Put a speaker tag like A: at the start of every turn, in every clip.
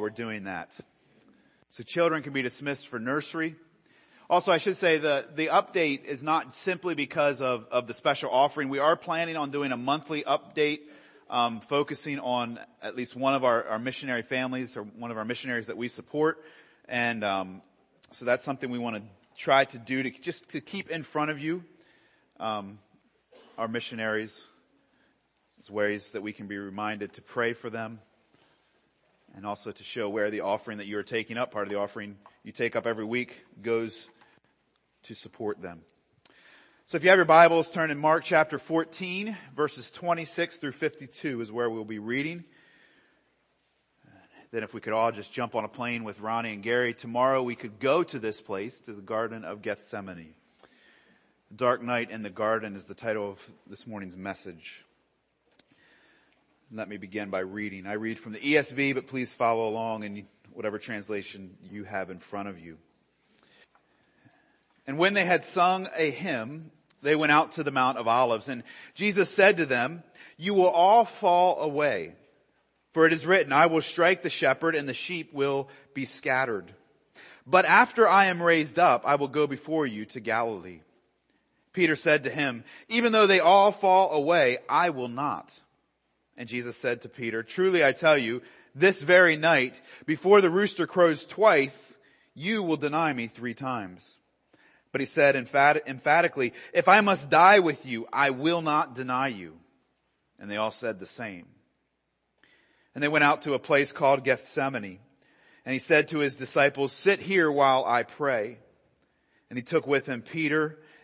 A: we're doing that. So children can be dismissed for nursery. Also, I should say the, the update is not simply because of, of the special offering. We are planning on doing a monthly update, um, focusing on at least one of our, our missionary families or one of our missionaries that we support. And, um, so that's something we want to try to do to just to keep in front of you, um, our missionaries. It's ways that we can be reminded to pray for them and also to show where the offering that you are taking up, part of the offering you take up every week goes to support them. So if you have your Bibles, turn in Mark chapter 14, verses 26 through 52 is where we'll be reading. Then if we could all just jump on a plane with Ronnie and Gary tomorrow, we could go to this place, to the Garden of Gethsemane. Dark Night in the Garden is the title of this morning's message. Let me begin by reading. I read from the ESV, but please follow along in whatever translation you have in front of you. And when they had sung a hymn, they went out to the Mount of Olives and Jesus said to them, you will all fall away. For it is written, I will strike the shepherd and the sheep will be scattered. But after I am raised up, I will go before you to Galilee. Peter said to him, even though they all fall away, I will not. And Jesus said to Peter, truly I tell you, this very night, before the rooster crows twice, you will deny me three times. But he said emphatically, if I must die with you, I will not deny you. And they all said the same. And they went out to a place called Gethsemane. And he said to his disciples, sit here while I pray. And he took with him Peter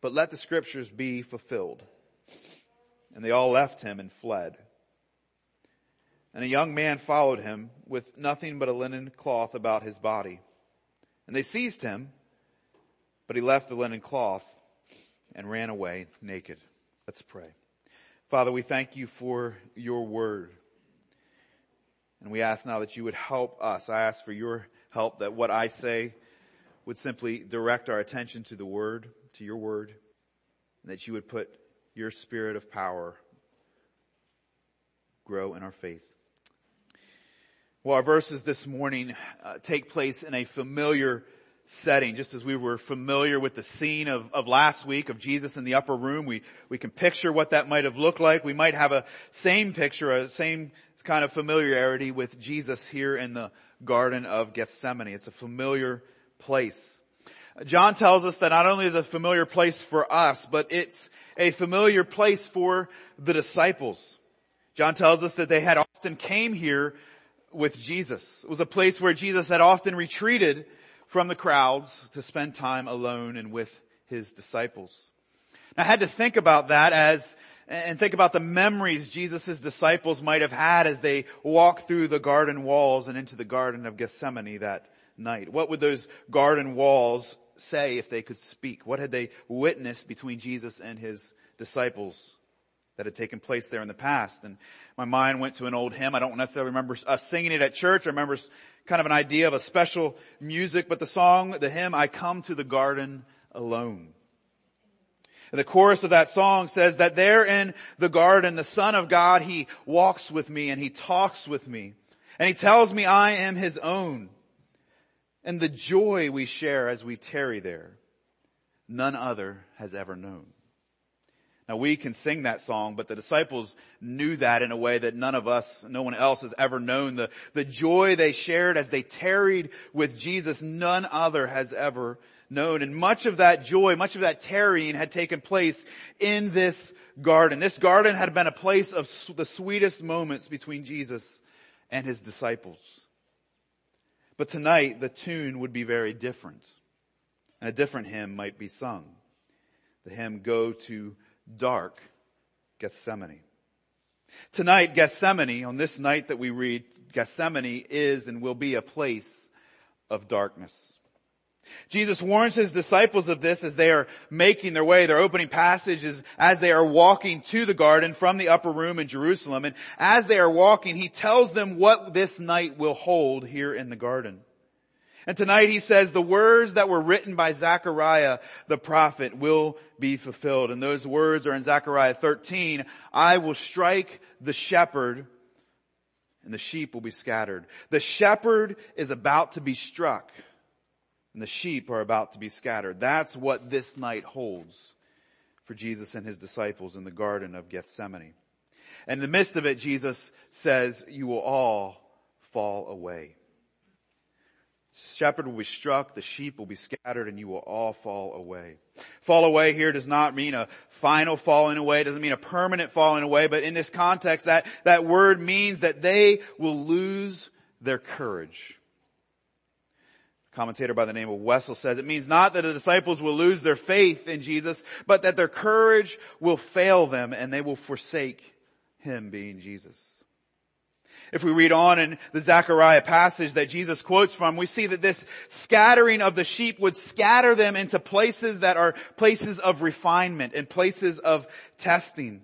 A: But let the scriptures be fulfilled. And they all left him and fled. And a young man followed him with nothing but a linen cloth about his body. And they seized him, but he left the linen cloth and ran away naked. Let's pray. Father, we thank you for your word. And we ask now that you would help us. I ask for your help that what I say would simply direct our attention to the word, to your word, and that you would put your spirit of power grow in our faith. Well, our verses this morning uh, take place in a familiar setting, just as we were familiar with the scene of, of last week of Jesus in the upper room. We, we can picture what that might have looked like. We might have a same picture, a same kind of familiarity with Jesus here in the Garden of Gethsemane. It's a familiar place. John tells us that not only is it a familiar place for us, but it's a familiar place for the disciples. John tells us that they had often came here with Jesus. It was a place where Jesus had often retreated from the crowds to spend time alone and with his disciples. Now I had to think about that as, and think about the memories Jesus' disciples might have had as they walked through the garden walls and into the Garden of Gethsemane that night. What would those garden walls say if they could speak? What had they witnessed between Jesus and his disciples that had taken place there in the past? And my mind went to an old hymn. I don't necessarily remember us singing it at church. I remember kind of an idea of a special music, but the song, the hymn, I come to the garden alone. And the chorus of that song says that there in the garden, the son of God, he walks with me and he talks with me and he tells me I am his own and the joy we share as we tarry there, none other has ever known. Now we can sing that song, but the disciples knew that in a way that none of us, no one else has ever known. The, the joy they shared as they tarried with Jesus, none other has ever known. And much of that joy, much of that tarrying had taken place in this garden. This garden had been a place of the sweetest moments between Jesus and his disciples. But tonight, the tune would be very different. And a different hymn might be sung. The hymn, Go to Dark Gethsemane. Tonight, Gethsemane, on this night that we read, Gethsemane is and will be a place of darkness. Jesus warns his disciples of this as they are making their way. Their opening passage is as they are walking to the garden from the upper room in Jerusalem. And as they are walking, he tells them what this night will hold here in the garden. And tonight he says the words that were written by Zechariah the prophet will be fulfilled. And those words are in Zechariah 13. I will strike the shepherd and the sheep will be scattered. The shepherd is about to be struck and the sheep are about to be scattered. That's what this night holds for Jesus and his disciples in the Garden of Gethsemane. In the midst of it, Jesus says, you will all fall away. Shepherd will be struck, the sheep will be scattered, and you will all fall away. Fall away here does not mean a final falling away, it doesn't mean a permanent falling away, but in this context, that, that word means that they will lose their courage commentator by the name of Wessel says it means not that the disciples will lose their faith in Jesus, but that their courage will fail them and they will forsake him being Jesus. If we read on in the Zechariah passage that Jesus quotes from, we see that this scattering of the sheep would scatter them into places that are places of refinement and places of testing.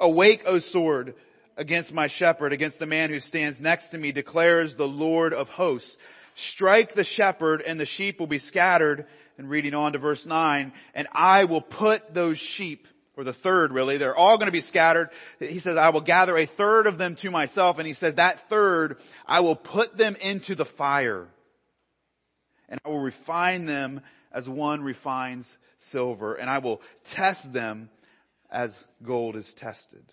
A: Awake, O sword, against my shepherd, against the man who stands next to me, declares the Lord of hosts strike the shepherd and the sheep will be scattered. And reading on to verse nine, and I will put those sheep, or the third really, they're all going to be scattered. He says, I will gather a third of them to myself. And he says, that third, I will put them into the fire. And I will refine them as one refines silver. And I will test them as gold is tested.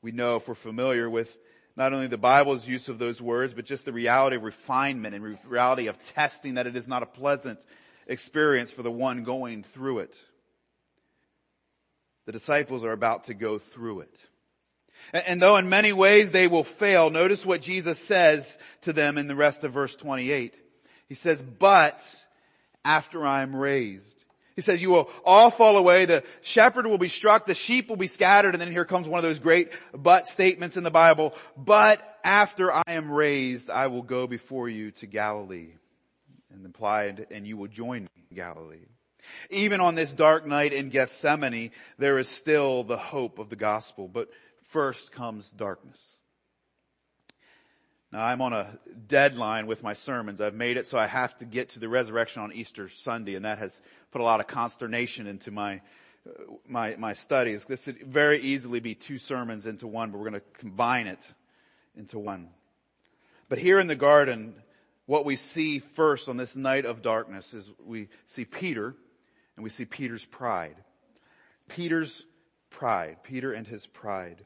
A: We know if we're familiar with not only the Bible's use of those words, but just the reality of refinement and reality of testing that it is not a pleasant experience for the one going through it. The disciples are about to go through it. And though in many ways they will fail, notice what Jesus says to them in the rest of verse 28. He says, but after I am raised. He says, you will all fall away. The shepherd will be struck. The sheep will be scattered. And then here comes one of those great but statements in the Bible. But after I am raised, I will go before you to Galilee. And implied, and you will join me in Galilee. Even on this dark night in Gethsemane, there is still the hope of the gospel. But first comes darkness. Now I'm on a deadline with my sermons. I've made it so I have to get to the resurrection on Easter Sunday and that has put a lot of consternation into my, my, my studies. This could very easily be two sermons into one, but we're going to combine it into one. But here in the garden, what we see first on this night of darkness is we see Peter and we see Peter's pride. Peter's pride. Peter and his pride.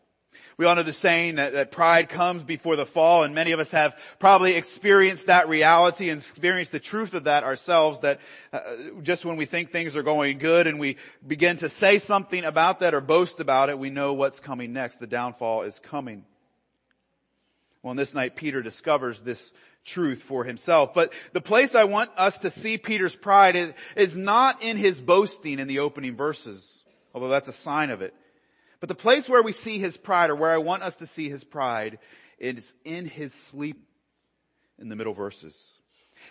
A: We all know the saying that, that pride comes before the fall and many of us have probably experienced that reality and experienced the truth of that ourselves that uh, just when we think things are going good and we begin to say something about that or boast about it, we know what's coming next. The downfall is coming. Well, on this night, Peter discovers this truth for himself. But the place I want us to see Peter's pride is, is not in his boasting in the opening verses, although that's a sign of it. But the place where we see his pride or where I want us to see his pride is in his sleep in the middle verses.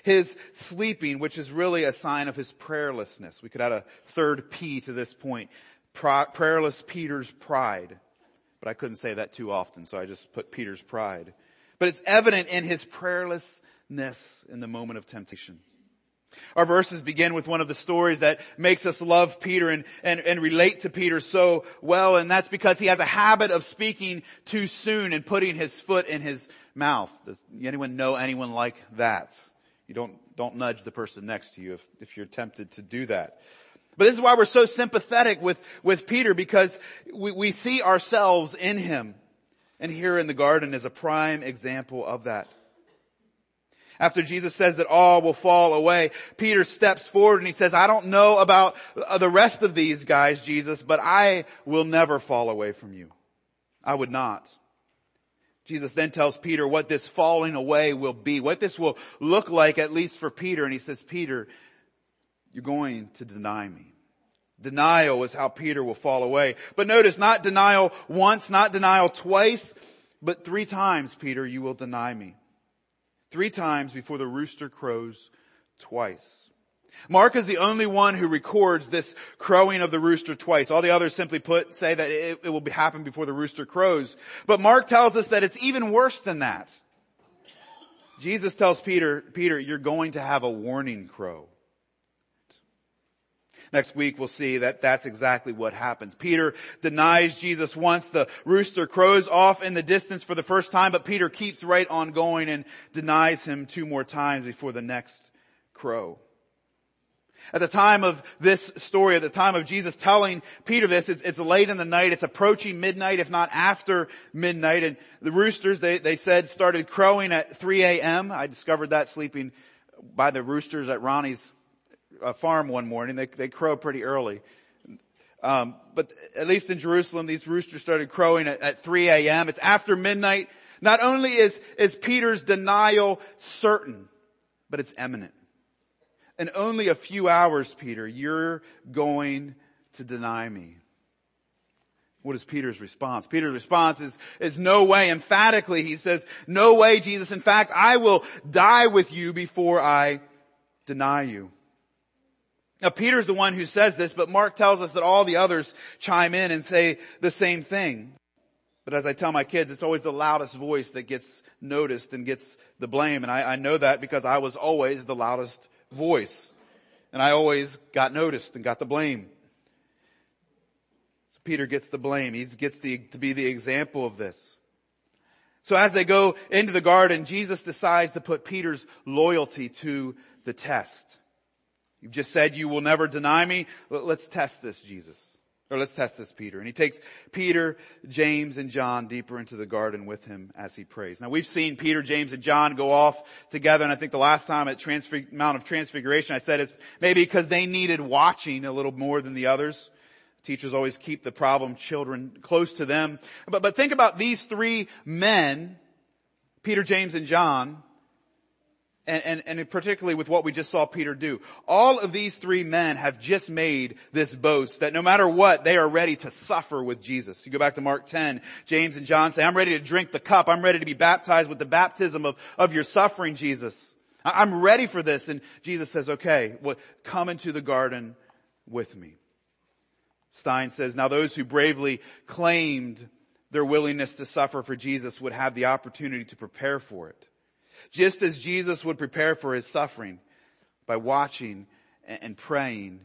A: His sleeping, which is really a sign of his prayerlessness. We could add a third P to this point. Prayerless Peter's pride. But I couldn't say that too often, so I just put Peter's pride. But it's evident in his prayerlessness in the moment of temptation. Our verses begin with one of the stories that makes us love Peter and, and, and relate to Peter so well, and that's because he has a habit of speaking too soon and putting his foot in his mouth. Does anyone know anyone like that? You don't, don't nudge the person next to you if, if you're tempted to do that. But this is why we're so sympathetic with, with Peter because we, we see ourselves in him. And here in the garden is a prime example of that. After Jesus says that all will fall away, Peter steps forward and he says, I don't know about uh, the rest of these guys, Jesus, but I will never fall away from you. I would not. Jesus then tells Peter what this falling away will be, what this will look like, at least for Peter. And he says, Peter, you're going to deny me. Denial is how Peter will fall away. But notice, not denial once, not denial twice, but three times, Peter, you will deny me. Three times before the rooster crows twice. Mark is the only one who records this crowing of the rooster twice. All the others simply put, say that it, it will happen before the rooster crows. But Mark tells us that it's even worse than that. Jesus tells Peter, Peter, you're going to have a warning crow. Next week we'll see that that's exactly what happens. Peter denies Jesus once. The rooster crows off in the distance for the first time, but Peter keeps right on going and denies him two more times before the next crow. At the time of this story, at the time of Jesus telling Peter this, it's, it's, late in the night, it's approaching midnight, if not after midnight, and the roosters, they, they said, started crowing at 3 a.m. I discovered that sleeping by the roosters at Ronnie's a farm one morning. They, they crow pretty early. Um, but at least in Jerusalem, these roosters started crowing at, at 3 a.m. It's after midnight. Not only is, is Peter's denial certain, but it's imminent. In only a few hours, Peter, you're going to deny me. What is Peter's response? Peter's response is, is no way. Emphatically, he says, no way, Jesus. In fact, I will die with you before I deny you. Now Peter's the one who says this, but Mark tells us that all the others chime in and say the same thing. But as I tell my kids, it's always the loudest voice that gets noticed and gets the blame. And I, I know that because I was always the loudest voice. And I always got noticed and got the blame. So Peter gets the blame. He gets the, to be the example of this. So as they go into the garden, Jesus decides to put Peter's loyalty to the test. You've just said you will never deny me. Let's test this, Jesus. Or let's test this, Peter. And he takes Peter, James, and John deeper into the garden with him as he prays. Now we've seen Peter, James, and John go off together, and I think the last time at Transfig- Mount of Transfiguration I said it's maybe because they needed watching a little more than the others. Teachers always keep the problem children close to them. But, but think about these three men, Peter, James, and John, and, and, and particularly with what we just saw Peter do. All of these three men have just made this boast that no matter what, they are ready to suffer with Jesus. You go back to Mark 10, James and John say, I'm ready to drink the cup. I'm ready to be baptized with the baptism of, of your suffering, Jesus. I'm ready for this. And Jesus says, okay, well, come into the garden with me. Stein says, now those who bravely claimed their willingness to suffer for Jesus would have the opportunity to prepare for it. Just as Jesus would prepare for his suffering by watching and praying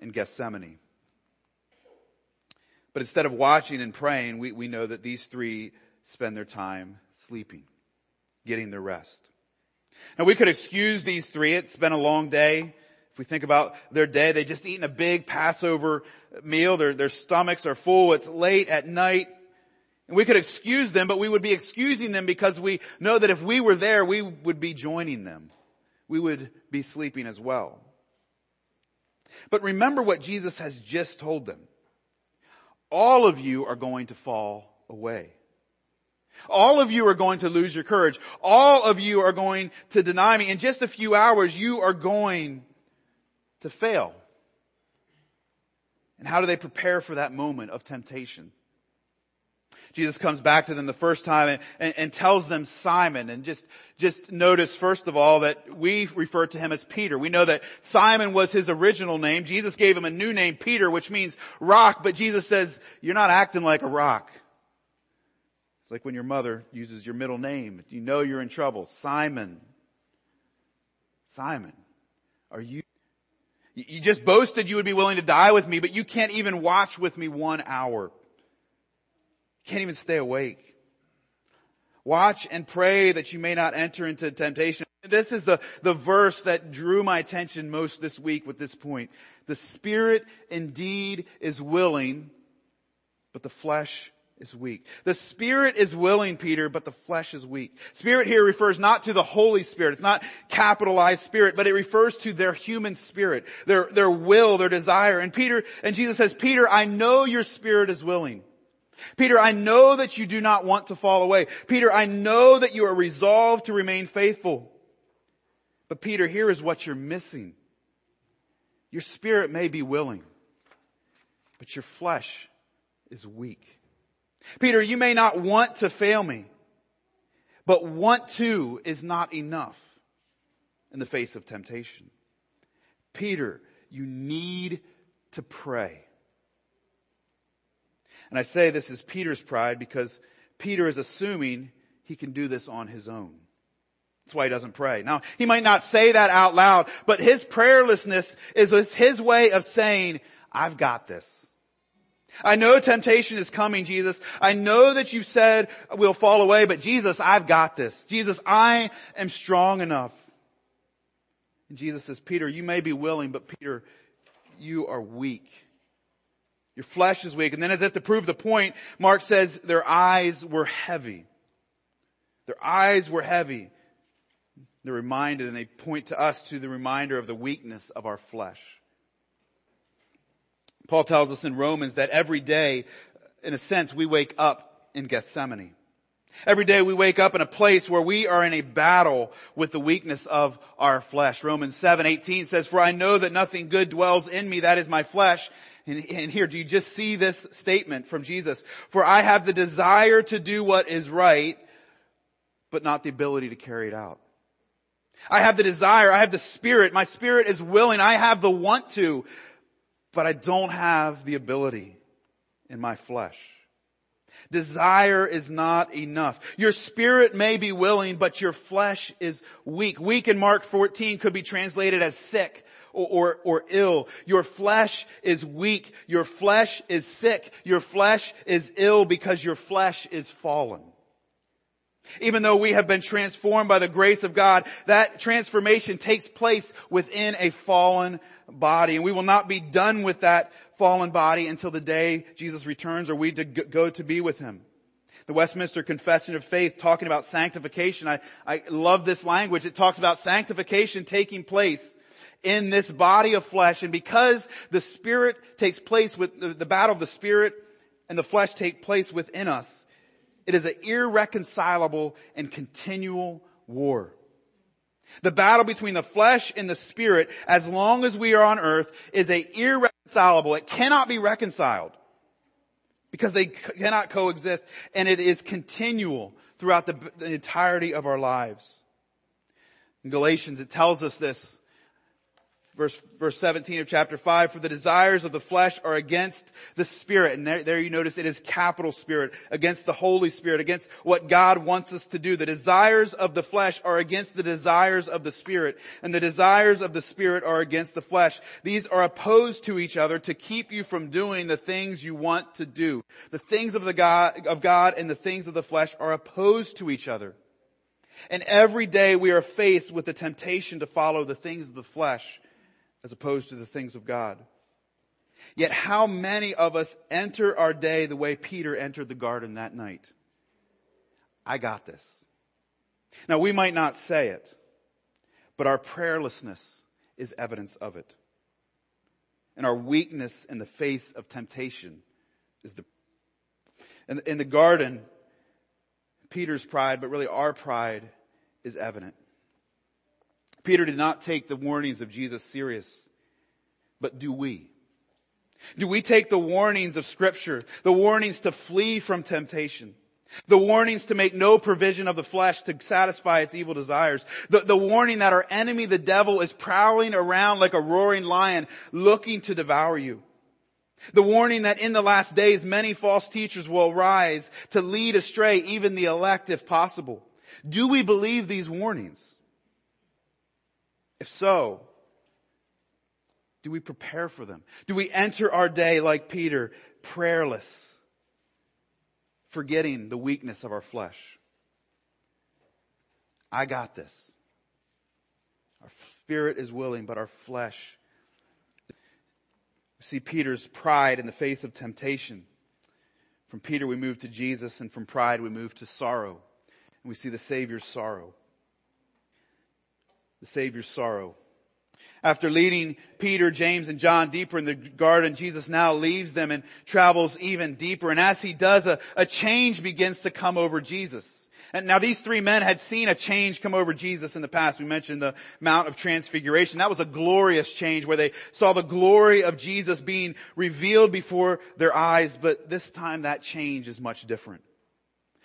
A: in Gethsemane. But instead of watching and praying, we, we know that these three spend their time sleeping, getting their rest. Now we could excuse these three. It's been a long day. If we think about their day, they just eaten a big Passover meal. Their, their stomachs are full. It's late at night. And we could excuse them, but we would be excusing them because we know that if we were there, we would be joining them. We would be sleeping as well. But remember what Jesus has just told them. All of you are going to fall away. All of you are going to lose your courage. All of you are going to deny me. In just a few hours, you are going to fail. And how do they prepare for that moment of temptation? Jesus comes back to them the first time and, and, and, tells them Simon. And just, just notice first of all that we refer to him as Peter. We know that Simon was his original name. Jesus gave him a new name, Peter, which means rock, but Jesus says, you're not acting like a rock. It's like when your mother uses your middle name. You know you're in trouble. Simon. Simon, are you you just boasted you would be willing to die with me, but you can't even watch with me one hour. Can't even stay awake. Watch and pray that you may not enter into temptation. This is the, the verse that drew my attention most this week with this point. The spirit indeed is willing, but the flesh is weak. The spirit is willing, Peter, but the flesh is weak. Spirit here refers not to the Holy Spirit. It's not capitalized spirit, but it refers to their human spirit, their, their will, their desire. And Peter, and Jesus says, Peter, I know your spirit is willing. Peter, I know that you do not want to fall away. Peter, I know that you are resolved to remain faithful. But Peter, here is what you're missing. Your spirit may be willing, but your flesh is weak. Peter, you may not want to fail me, but want to is not enough in the face of temptation. Peter, you need to pray. And I say this is Peter's pride because Peter is assuming he can do this on his own. That's why he doesn't pray. Now, he might not say that out loud, but his prayerlessness is his way of saying, I've got this. I know temptation is coming, Jesus. I know that you said we'll fall away, but Jesus, I've got this. Jesus, I am strong enough. And Jesus says, Peter, you may be willing, but Peter, you are weak. Your flesh is weak. And then as if to prove the point, Mark says their eyes were heavy. Their eyes were heavy. They're reminded and they point to us to the reminder of the weakness of our flesh. Paul tells us in Romans that every day, in a sense, we wake up in Gethsemane. Every day we wake up in a place where we are in a battle with the weakness of our flesh. Romans 7, 18 says, for I know that nothing good dwells in me, that is my flesh. And, and here, do you just see this statement from Jesus? For I have the desire to do what is right, but not the ability to carry it out. I have the desire, I have the spirit, my spirit is willing, I have the want to, but I don't have the ability in my flesh. Desire is not enough. Your spirit may be willing, but your flesh is weak. Weak in Mark 14 could be translated as sick or, or, or, ill. Your flesh is weak. Your flesh is sick. Your flesh is ill because your flesh is fallen. Even though we have been transformed by the grace of God, that transformation takes place within a fallen body. And we will not be done with that fallen body until the day Jesus returns or we go to be with Him. The Westminster Confession of Faith talking about sanctification. I, I love this language. It talks about sanctification taking place in this body of flesh. And because the Spirit takes place with the, battle of the Spirit and the flesh take place within us, it is an irreconcilable and continual war. The battle between the flesh and the spirit, as long as we are on earth, is a irreconcilable. It cannot be reconciled because they cannot coexist and it is continual throughout the, the entirety of our lives. In Galatians, it tells us this verse, verse 17 of chapter 5, for the desires of the flesh are against the spirit. And there, there you notice it is capital spirit, against the Holy Spirit, against what God wants us to do. The desires of the flesh are against the desires of the spirit, and the desires of the spirit are against the flesh. These are opposed to each other to keep you from doing the things you want to do. The things of the God, of God and the things of the flesh are opposed to each other. And every day we are faced with the temptation to follow the things of the flesh as opposed to the things of God. Yet how many of us enter our day the way Peter entered the garden that night? I got this. Now we might not say it, but our prayerlessness is evidence of it. And our weakness in the face of temptation is the, in, the garden, Peter's pride, but really our pride is evident. Peter did not take the warnings of Jesus serious, but do we? Do we take the warnings of scripture, the warnings to flee from temptation, the warnings to make no provision of the flesh to satisfy its evil desires, the, the warning that our enemy, the devil, is prowling around like a roaring lion looking to devour you? The warning that in the last days many false teachers will rise to lead astray even the elect if possible. Do we believe these warnings? If so, do we prepare for them? Do we enter our day like Peter, prayerless, forgetting the weakness of our flesh? I got this. Our spirit is willing, but our flesh. We see Peter's pride in the face of temptation. From Peter we move to Jesus and from pride we move to sorrow. And we see the Savior's sorrow. The Savior's sorrow. After leading Peter, James, and John deeper in the garden, Jesus now leaves them and travels even deeper. And as he does, a, a change begins to come over Jesus. And now these three men had seen a change come over Jesus in the past. We mentioned the Mount of Transfiguration. That was a glorious change where they saw the glory of Jesus being revealed before their eyes, but this time that change is much different.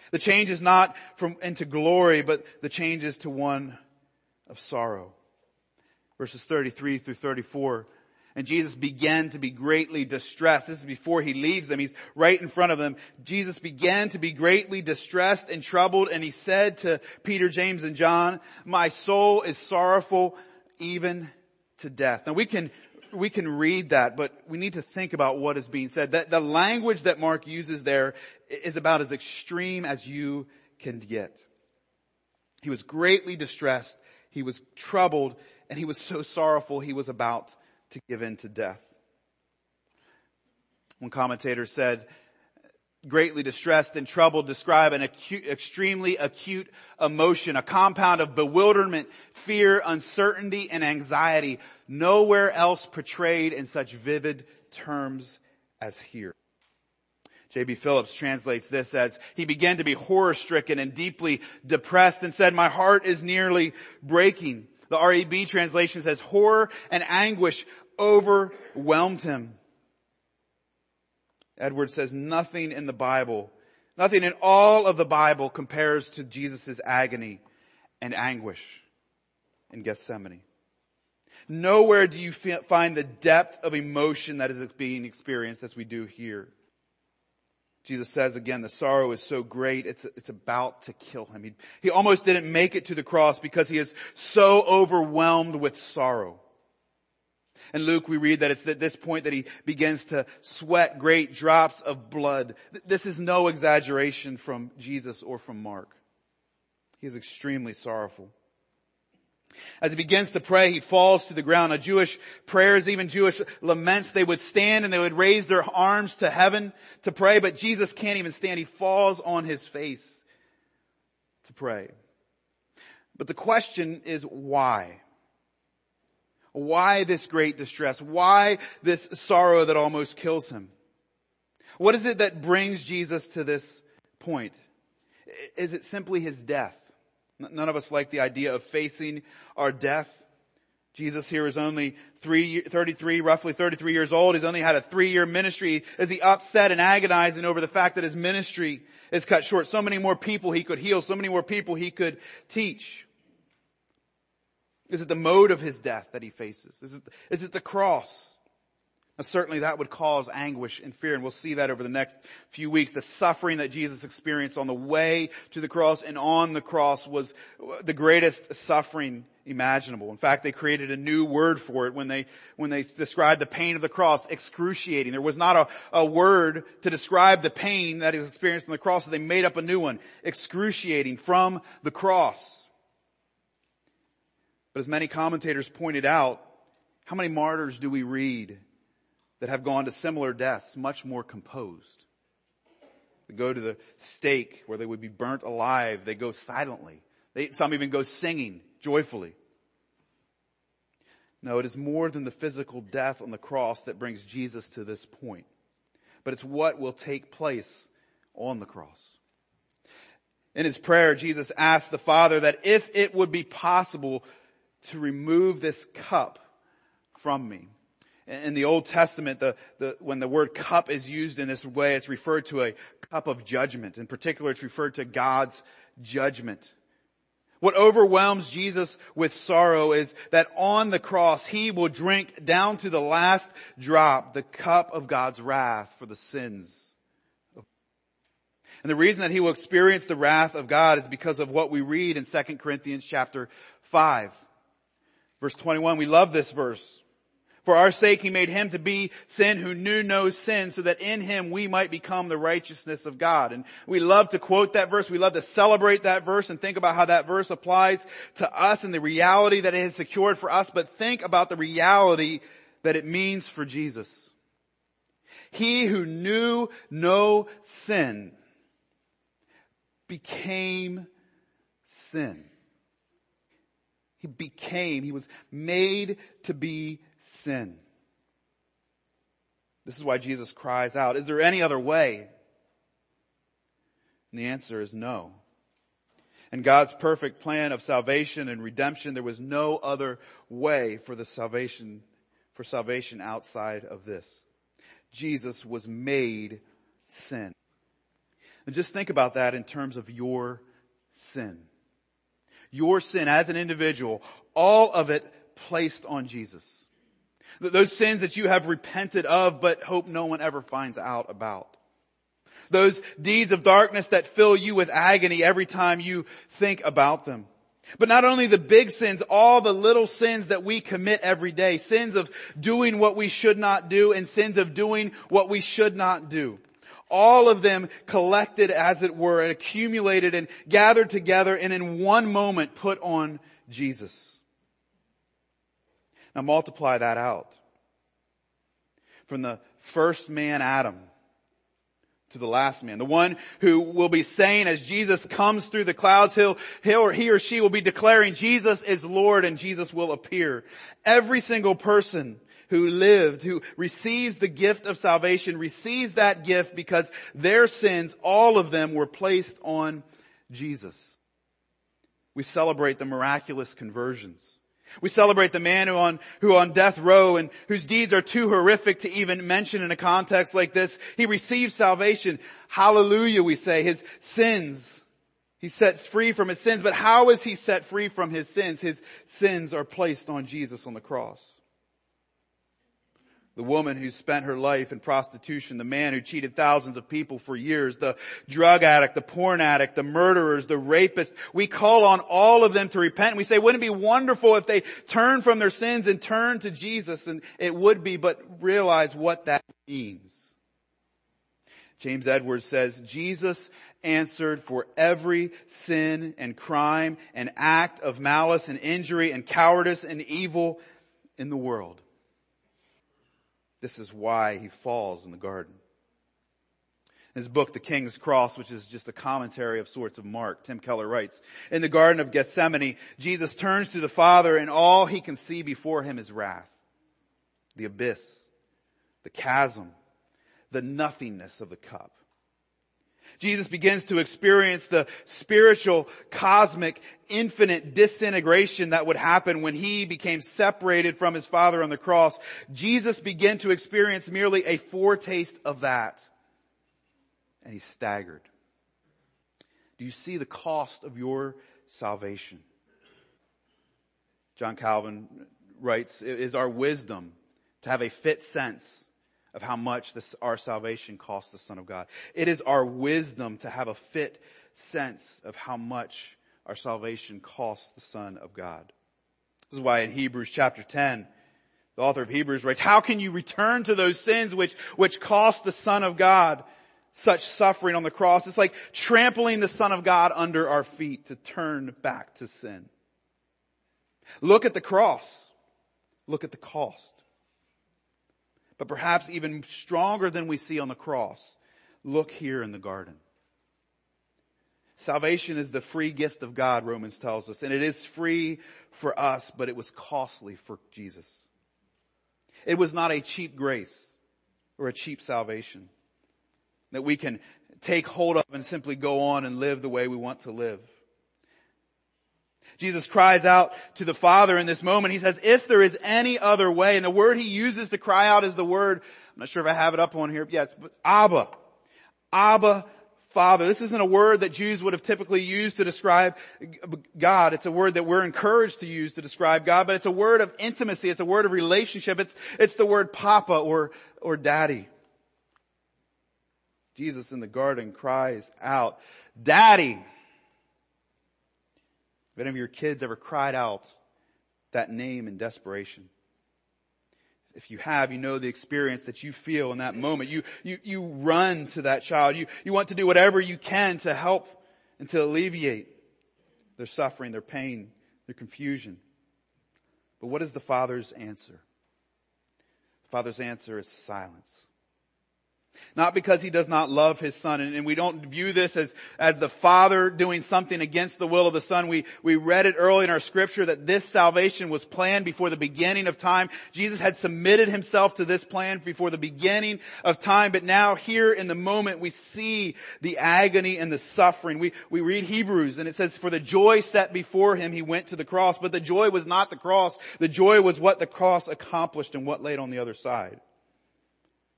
A: The change is not from into glory, but the change is to one of sorrow verses 33 through 34. And Jesus began to be greatly distressed. This is before he leaves them. He's right in front of them. Jesus began to be greatly distressed and troubled and he said to Peter, James, and John, my soul is sorrowful even to death. Now we can, we can read that, but we need to think about what is being said. That the language that Mark uses there is about as extreme as you can get. He was greatly distressed. He was troubled and he was so sorrowful he was about to give in to death. One commentator said, greatly distressed and troubled describe an acute, extremely acute emotion, a compound of bewilderment, fear, uncertainty, and anxiety, nowhere else portrayed in such vivid terms as here. J.B. Phillips translates this as, he began to be horror stricken and deeply depressed and said, my heart is nearly breaking. The REB translation says horror and anguish overwhelmed him. Edwards says nothing in the Bible, nothing in all of the Bible compares to Jesus' agony and anguish in Gethsemane. Nowhere do you find the depth of emotion that is being experienced as we do here. Jesus says again, the sorrow is so great, it's, it's about to kill him. He, he almost didn't make it to the cross because he is so overwhelmed with sorrow. In Luke, we read that it's at this point that he begins to sweat great drops of blood. This is no exaggeration from Jesus or from Mark. He is extremely sorrowful. As he begins to pray, he falls to the ground. Now Jewish prayers, even Jewish laments, they would stand and they would raise their arms to heaven to pray, but Jesus can't even stand. He falls on his face to pray. But the question is why? Why this great distress? Why this sorrow that almost kills him? What is it that brings Jesus to this point? Is it simply his death? None of us like the idea of facing our death. Jesus here is only three, 33, roughly 33 years old. He's only had a three year ministry. Is he upset and agonizing over the fact that his ministry is cut short? So many more people he could heal, so many more people he could teach. Is it the mode of his death that he faces? Is it, is it the cross? Now, certainly that would cause anguish and fear, and we'll see that over the next few weeks. The suffering that Jesus experienced on the way to the cross and on the cross was the greatest suffering imaginable. In fact, they created a new word for it when they, when they described the pain of the cross, excruciating. There was not a, a word to describe the pain that is experienced on the cross, so they made up a new one, excruciating from the cross. But as many commentators pointed out, how many martyrs do we read that have gone to similar deaths much more composed. They go to the stake where they would be burnt alive. They go silently. They, some even go singing joyfully. No, it is more than the physical death on the cross that brings Jesus to this point. But it's what will take place on the cross. In his prayer, Jesus asked the Father that if it would be possible to remove this cup from me. In the Old Testament, the, the, when the word cup is used in this way, it's referred to a cup of judgment. In particular, it's referred to God's judgment. What overwhelms Jesus with sorrow is that on the cross, He will drink down to the last drop the cup of God's wrath for the sins. And the reason that He will experience the wrath of God is because of what we read in 2 Corinthians chapter 5. Verse 21, we love this verse. For our sake he made him to be sin who knew no sin so that in him we might become the righteousness of God. And we love to quote that verse. We love to celebrate that verse and think about how that verse applies to us and the reality that it has secured for us. But think about the reality that it means for Jesus. He who knew no sin became sin. He became, he was made to be sin. This is why Jesus cries out, is there any other way? And the answer is no. In God's perfect plan of salvation and redemption, there was no other way for the salvation, for salvation outside of this. Jesus was made sin. And just think about that in terms of your sin. Your sin as an individual, all of it placed on Jesus. Those sins that you have repented of but hope no one ever finds out about. Those deeds of darkness that fill you with agony every time you think about them. But not only the big sins, all the little sins that we commit every day. Sins of doing what we should not do and sins of doing what we should not do. All of them collected as it were and accumulated and gathered together and in one moment put on Jesus. Now multiply that out. From the first man, Adam, to the last man, the one who will be saying as Jesus comes through the clouds, he'll, he'll he or she will be declaring Jesus is Lord and Jesus will appear. Every single person who lived, who receives the gift of salvation, receives that gift because their sins, all of them were placed on Jesus. We celebrate the miraculous conversions. We celebrate the man who on, who on death row and whose deeds are too horrific to even mention in a context like this. He receives salvation. Hallelujah, we say. His sins. He sets free from his sins, but how is he set free from his sins? His sins are placed on Jesus on the cross the woman who spent her life in prostitution, the man who cheated thousands of people for years, the drug addict, the porn addict, the murderers, the rapist. We call on all of them to repent. We say, wouldn't it be wonderful if they turn from their sins and turn to Jesus? And it would be, but realize what that means. James Edwards says, Jesus answered for every sin and crime and act of malice and injury and cowardice and evil in the world. This is why he falls in the garden. In his book, The King's Cross, which is just a commentary of sorts of Mark, Tim Keller writes, in the Garden of Gethsemane, Jesus turns to the Father and all he can see before him is wrath, the abyss, the chasm, the nothingness of the cup. Jesus begins to experience the spiritual, cosmic, infinite disintegration that would happen when he became separated from his father on the cross. Jesus began to experience merely a foretaste of that. And he staggered. Do you see the cost of your salvation? John Calvin writes, it is our wisdom to have a fit sense of how much this, our salvation costs the Son of God. It is our wisdom to have a fit sense of how much our salvation costs the Son of God. This is why in Hebrews chapter 10, the author of Hebrews writes, how can you return to those sins which, which cost the Son of God such suffering on the cross? It's like trampling the Son of God under our feet to turn back to sin. Look at the cross. Look at the cost but perhaps even stronger than we see on the cross. Look here in the garden. Salvation is the free gift of God, Romans tells us, and it is free for us, but it was costly for Jesus. It was not a cheap grace or a cheap salvation. that we can take hold of and simply go on and live the way we want to live. Jesus cries out to the Father in this moment. He says, if there is any other way, and the word he uses to cry out is the word, I'm not sure if I have it up on here, yeah, it's Abba. Abba, Father. This isn't a word that Jews would have typically used to describe God. It's a word that we're encouraged to use to describe God, but it's a word of intimacy. It's a word of relationship. It's, it's the word Papa or, or Daddy. Jesus in the garden cries out, Daddy! Have any of your kids ever cried out that name in desperation? If you have, you know the experience that you feel in that moment. You, you, you run to that child. You, you want to do whatever you can to help and to alleviate their suffering, their pain, their confusion. But what is the father's answer? The father's answer is silence. Not because he does not love his son. And, and, we don't view this as, as the father doing something against the will of the son. We, we read it early in our scripture that this salvation was planned before the beginning of time. Jesus had submitted himself to this plan before the beginning of time. But now here in the moment we see the agony and the suffering. We, we read Hebrews and it says, for the joy set before him, he went to the cross. But the joy was not the cross. The joy was what the cross accomplished and what laid on the other side.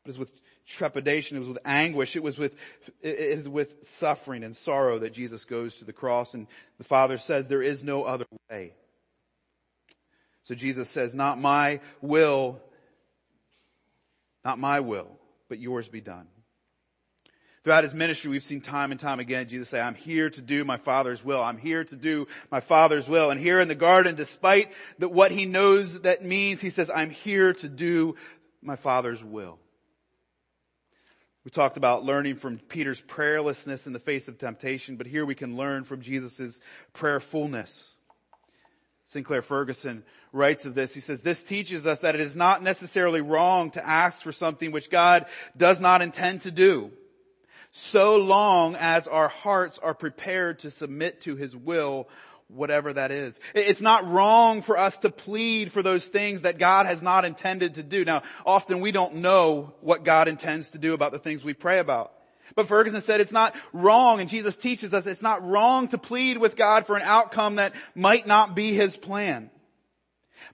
A: It was with trepidation. It was with anguish. It was with, it is with suffering and sorrow that Jesus goes to the cross. And the Father says there is no other way. So Jesus says, not my will, not my will, but yours be done. Throughout his ministry, we've seen time and time again Jesus say, I'm here to do my Father's will. I'm here to do my Father's will. And here in the garden, despite that what he knows that means, he says, I'm here to do my Father's will. We talked about learning from Peter's prayerlessness in the face of temptation, but here we can learn from Jesus' prayerfulness. Sinclair Ferguson writes of this. He says, this teaches us that it is not necessarily wrong to ask for something which God does not intend to do, so long as our hearts are prepared to submit to His will whatever that is. It's not wrong for us to plead for those things that God has not intended to do. Now, often we don't know what God intends to do about the things we pray about. But Ferguson said it's not wrong, and Jesus teaches us it's not wrong to plead with God for an outcome that might not be His plan.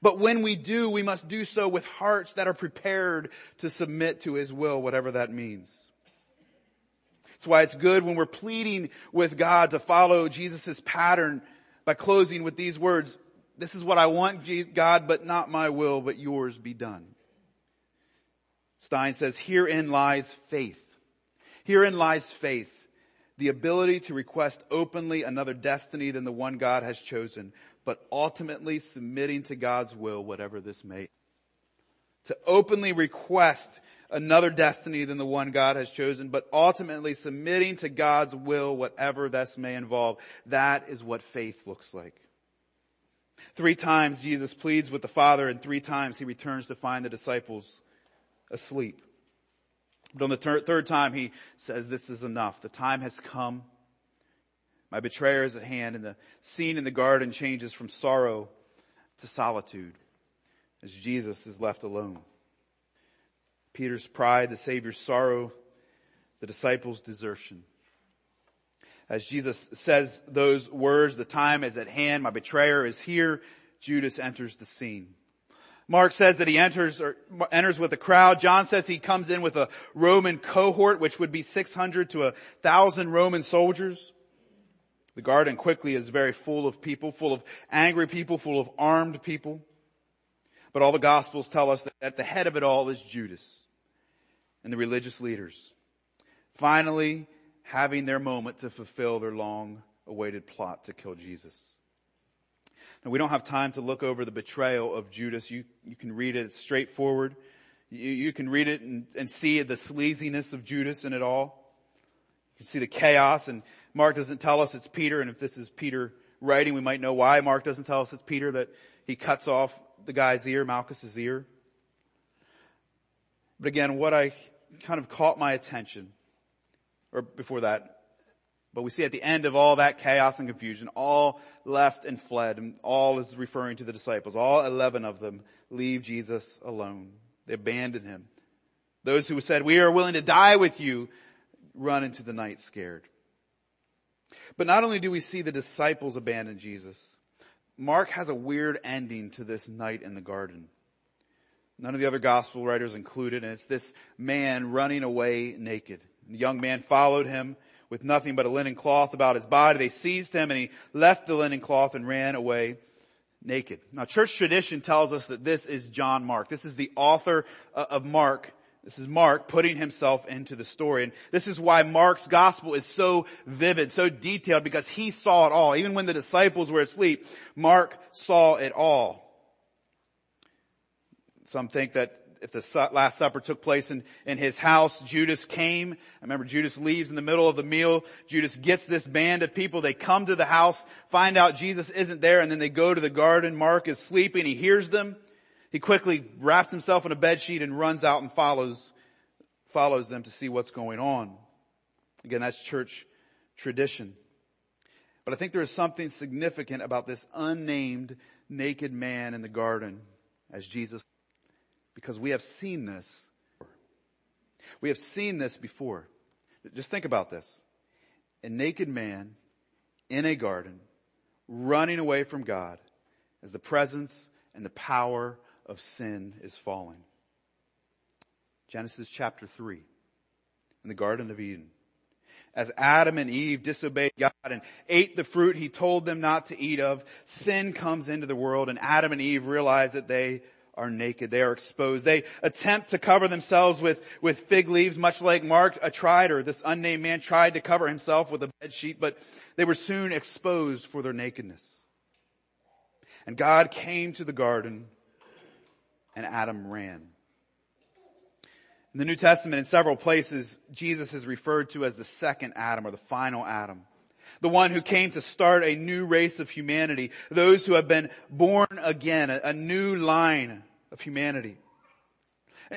A: But when we do, we must do so with hearts that are prepared to submit to His will, whatever that means. That's why it's good when we're pleading with God to follow Jesus' pattern by closing with these words, this is what I want, God, but not my will, but yours be done. Stein says, herein lies faith. Herein lies faith. The ability to request openly another destiny than the one God has chosen, but ultimately submitting to God's will, whatever this may. To openly request another destiny than the one God has chosen, but ultimately submitting to God's will, whatever this may involve. That is what faith looks like. Three times Jesus pleads with the Father and three times he returns to find the disciples asleep. But on the ter- third time he says, this is enough. The time has come. My betrayer is at hand and the scene in the garden changes from sorrow to solitude as Jesus is left alone. Peter's pride, the Savior's sorrow, the disciples' desertion. As Jesus says those words, the time is at hand, my betrayer is here, Judas enters the scene. Mark says that he enters or enters with a crowd. John says he comes in with a Roman cohort, which would be 600 to a thousand Roman soldiers. The garden quickly is very full of people, full of angry people, full of armed people. But all the gospels tell us that at the head of it all is Judas and the religious leaders, finally having their moment to fulfill their long awaited plot to kill Jesus. Now we don't have time to look over the betrayal of Judas. You, you can read it. It's straightforward. You, you can read it and, and see the sleaziness of Judas in it all. You can see the chaos and Mark doesn't tell us it's Peter. And if this is Peter writing, we might know why Mark doesn't tell us it's Peter that he cuts off the guy's ear, Malchus's ear. But again, what I kind of caught my attention, or before that, but we see at the end of all that chaos and confusion, all left and fled, and all is referring to the disciples. All 11 of them leave Jesus alone. They abandon him. Those who said, we are willing to die with you, run into the night scared. But not only do we see the disciples abandon Jesus, Mark has a weird ending to this night in the garden. None of the other gospel writers included, and it's this man running away naked. The young man followed him with nothing but a linen cloth about his body. They seized him and he left the linen cloth and ran away naked. Now church tradition tells us that this is John Mark. This is the author uh, of Mark. This is Mark putting himself into the story. And this is why Mark's gospel is so vivid, so detailed, because he saw it all. Even when the disciples were asleep, Mark saw it all. Some think that if the Last Supper took place in, in his house, Judas came. I remember Judas leaves in the middle of the meal. Judas gets this band of people. They come to the house, find out Jesus isn't there, and then they go to the garden. Mark is sleeping. He hears them. He quickly wraps himself in a bed sheet and runs out and follows, follows them to see what's going on. Again, that's church tradition. But I think there is something significant about this unnamed naked man in the garden as Jesus because we have seen this. We have seen this before. Just think about this. A naked man in a garden running away from God as the presence and the power of sin is falling. Genesis chapter 3 in the Garden of Eden. As Adam and Eve disobeyed God and ate the fruit he told them not to eat of, sin comes into the world and Adam and Eve realize that they are naked. They are exposed. They attempt to cover themselves with, with fig leaves, much like Mark a tried or this unnamed man tried to cover himself with a bed sheet, but they were soon exposed for their nakedness. And God came to the garden and Adam ran. In the New Testament, in several places, Jesus is referred to as the second Adam or the final Adam the one who came to start a new race of humanity, those who have been born again, a, new line of humanity.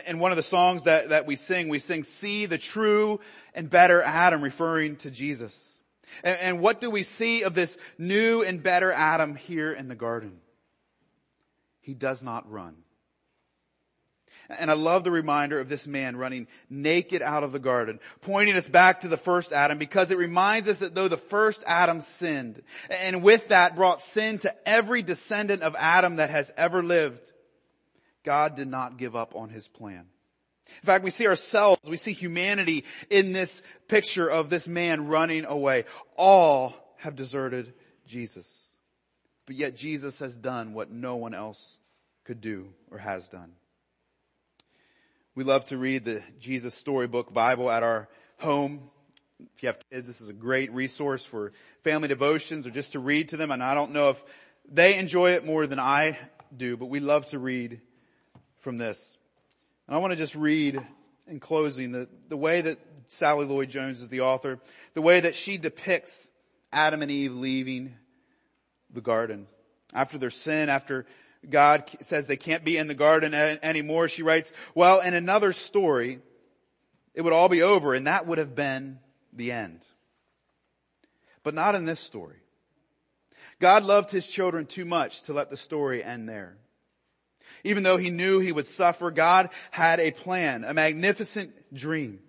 A: And one of the songs that, that we sing, we sing, see the true and better Adam, referring to Jesus. And, and what do we see of this new and better Adam here in the garden? He does not run. And I love the reminder of this man running naked out of the garden, pointing us back to the first Adam because it reminds us that though the first Adam sinned, and with that brought sin to every descendant of Adam that has ever lived, God did not give up on his plan. In fact, we see ourselves, we see humanity in this picture of this man running away. All have deserted Jesus. But yet Jesus has done what no one else could do or has done. We love to read the Jesus Storybook Bible at our home. If you have kids, this is a great resource for family devotions or just to read to them. And I don't know if they enjoy it more than I do, but we love to read from this. And I want to just read in closing the, the way that Sally Lloyd Jones is the author, the way that she depicts Adam and Eve leaving the garden after their sin, after God says they can't be in the garden anymore. She writes, well, in another story, it would all be over and that would have been the end. But not in this story. God loved his children too much to let the story end there. Even though he knew he would suffer, God had a plan, a magnificent dream.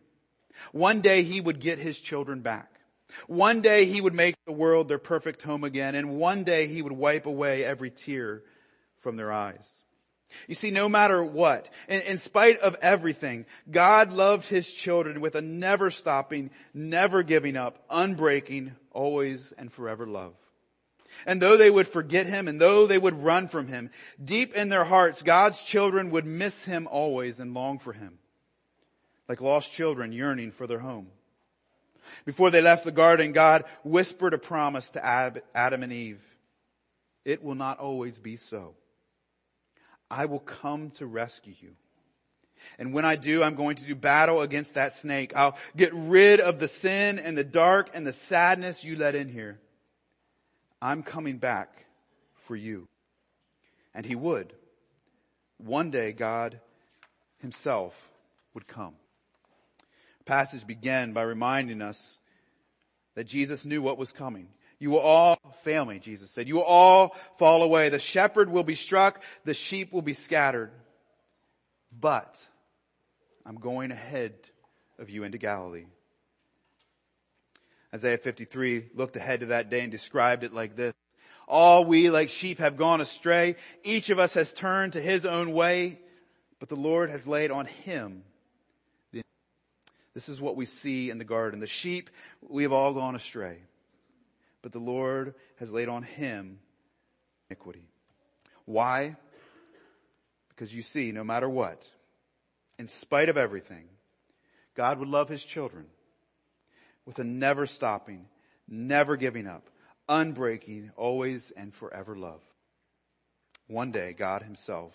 A: One day he would get his children back. One day he would make the world their perfect home again, and one day he would wipe away every tear from their eyes. You see, no matter what, in, in, spite of everything, God loved His children with a never stopping, never giving up, unbreaking, always and forever love. And though they would forget Him and though they would run from Him, deep in their hearts, God's children would miss Him always and long for Him. Like lost children yearning for their home. Before they left the garden, God whispered a promise to Adam and Eve. It will not always be so. I will come to rescue you. And when I do, I'm going to do battle against that snake. I'll get rid of the sin and the dark and the sadness you let in here. I'm coming back for you. And he would. One day God himself would come. Passage began by reminding us that Jesus knew what was coming. You will all fail me, Jesus said. You will all fall away. The shepherd will be struck. The sheep will be scattered. But I'm going ahead of you into Galilee. Isaiah 53 looked ahead to that day and described it like this. All we like sheep have gone astray. Each of us has turned to his own way, but the Lord has laid on him. This is what we see in the garden. The sheep, we have all gone astray, but the Lord has laid on him iniquity. Why? Because you see, no matter what, in spite of everything, God would love his children with a never stopping, never giving up, unbreaking, always and forever love. One day, God himself.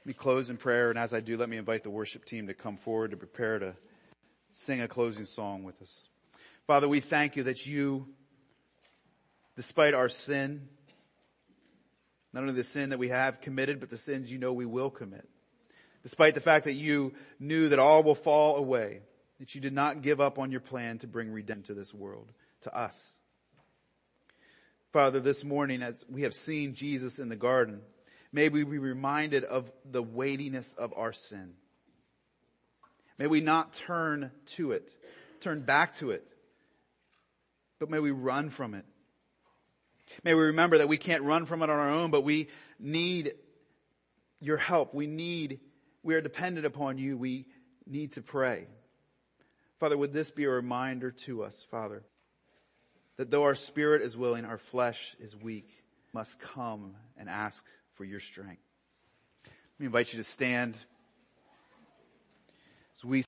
A: Let me close in prayer, and as I do, let me invite the worship team to come forward to prepare to sing a closing song with us. Father, we thank you that you, despite our sin, not only the sin that we have committed, but the sins you know we will commit, despite the fact that you knew that all will fall away, that you did not give up on your plan to bring redemption to this world, to us. Father, this morning as we have seen Jesus in the garden, may we be reminded of the weightiness of our sin. May we not turn to it, turn back to it, but may we run from it. May we remember that we can't run from it on our own, but we need your help. We need, we are dependent upon you. We need to pray. Father, would this be a reminder to us, Father, that though our spirit is willing, our flesh is weak, must come and ask for your strength. Let me invite you to stand